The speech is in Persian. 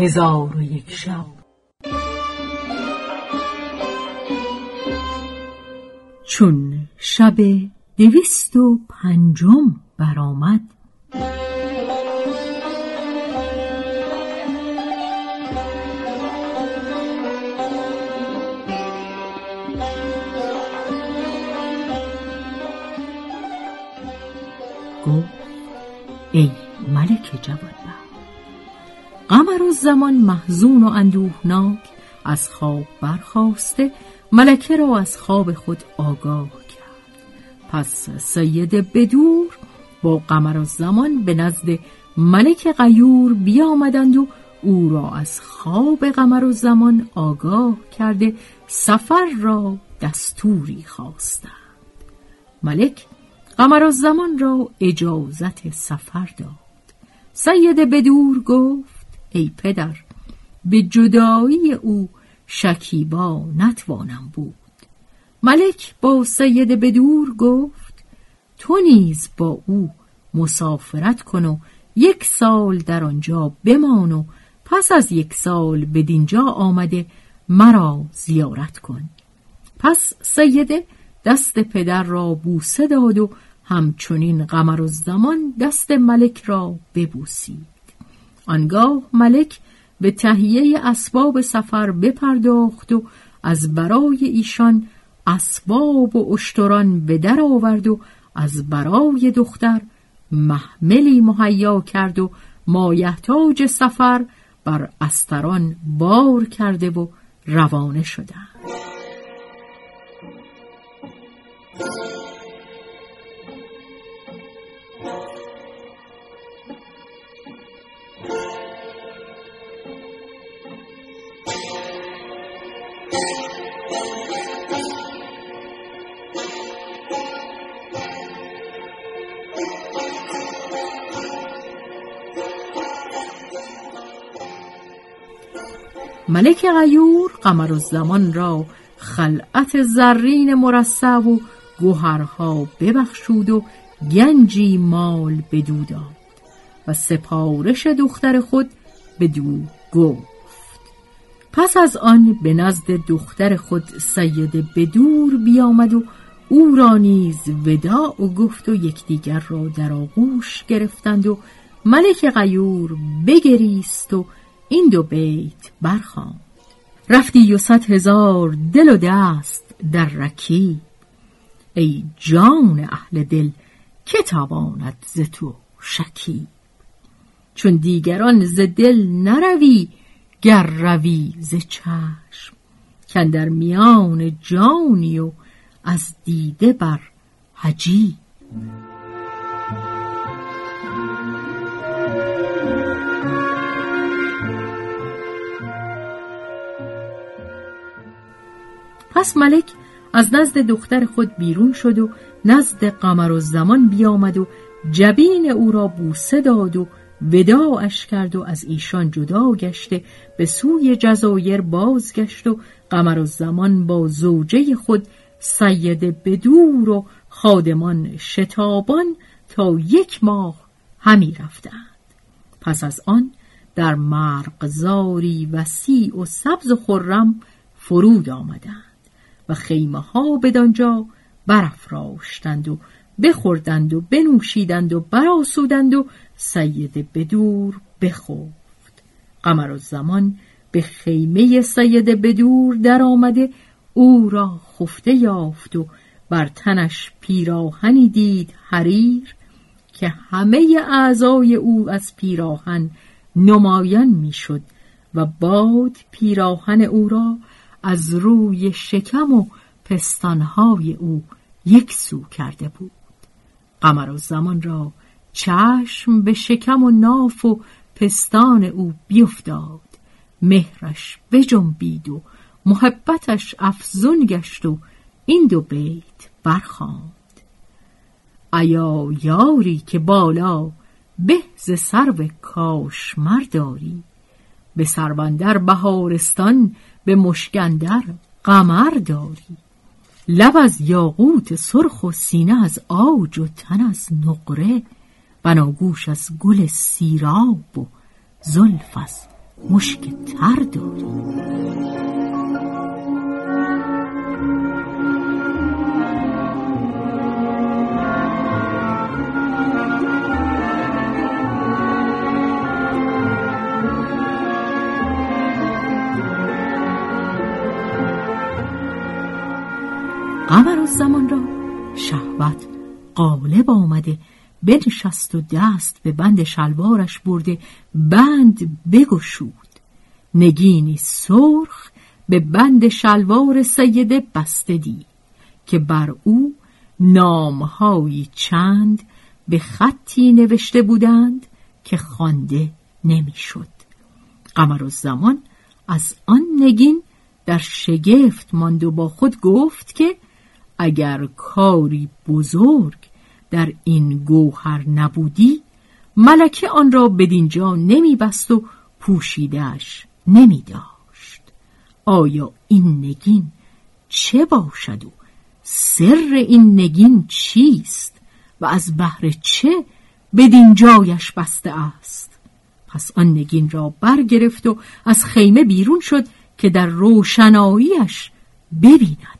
هزار و یک شب. چون شب دویست و پنجم برآمد گفت ای ملک جوانبخت. قمر و زمان محزون و اندوهناک از خواب برخواسته ملکه را از خواب خود آگاه کرد. پس سید بدور با قمر و زمان به نزد ملک غیور بیامدند و او را از خواب قمر و زمان آگاه کرده سفر را دستوری خواستند. ملک قمر زمان را اجازت سفر داد. سید بدور گفت ای پدر به جدایی او شکیبا نتوانم بود. ملک با سید بدور گفت تو نیز با او مسافرت کن و یک سال در آنجا بمان و پس از یک سال به دینجا آمده مرا زیارت کن. پس سیده دست پدر را بوسه داد و همچنین قمر و زمان دست ملک را ببوسید. آنگاه ملک به تهیه اسباب سفر بپرداخت و از برای ایشان اسباب و اشتران به در آورد و از برای دختر محملی مهیا کرد و مایحتاج سفر بر استران بار کرده و روانه شدند. ملک غیور قمر زمان را خلعت زرین مرصع و گوهرها ببخشود و گنجی مال بدو داد و سپارش دختر خود بدو گفت. پس از آن به نزد دختر خود سید بدور بیامد و او را نیز وداع و گفت و یکدیگر را در آغوش گرفتند و ملک غیور بگریست و این دو بیت برخواند رفتی و صد هزار دل و دست در رکی ای جان اهل دل که تواند ز تو شکی چون دیگران ز دل نروی گر روی ز چشم. که در میان جانی و از دیده بر حجی پس ملک از نزد دختر خود بیرون شد و نزد قمر و زمان بیامد و جبین او را بوسه داد و وداعش کرد و از ایشان جدا گشته به سوی جزایر بازگشت و قمر و زمان با زوجه خود سید بدور و خادمان شتابان تا یک ماه همی رفتند. پس از آن در مرغزاری وسیع و سبز و خرم فرود آمدند. و خیمه ها بدانجا برافراشتند و بخوردند و بنوشیدند و براسودند و سید بدور بخفت. قمر زمان به خیمه سید بدور در آمده او را خفته یافت و بر تنش پیراهنی دید حریر که همه اعضای او از پیراهن نمایان می‌شد و باد پیراهن او را از روی شکم و پستانهای او یک سو کرده بود. قمر و زمان را چشم به شکم و ناف و پستان او بیفتاد. مهرش بجنبید و محبتش افزون گشت و این دو بیت برخواند ایا یاری که بالا به ز سرو کاشمر داری به سروندر بهارستان به مشکندر قمر داری. لب از یاقوت سرخ و سینه از آج و تن از نقره بناگوش از گل سیراب و زلف از مشک تر داری. قمر زمان را شهوت قالب آمده بنشست و دست به بند شلوارش برده بند بگشود نگینی سرخ به بند شلوار سیده بسته دی که بر او نامهایی چند به خطی نوشته بودند که خوانده نمی‌شد. قمر زمان از آن نگین در شگفت ماند و با خود گفت که اگر کاری بزرگ در این گوهر نبودی ملکه آن را بدینجا نمی بست و پوشیدش نمی داشت آیا این نگین چه باشد و سر این نگین چیست و از بهر چه جایش بسته است؟ پس آن نگین را برگرفت و از خیمه بیرون شد که در روشناییش ببیند.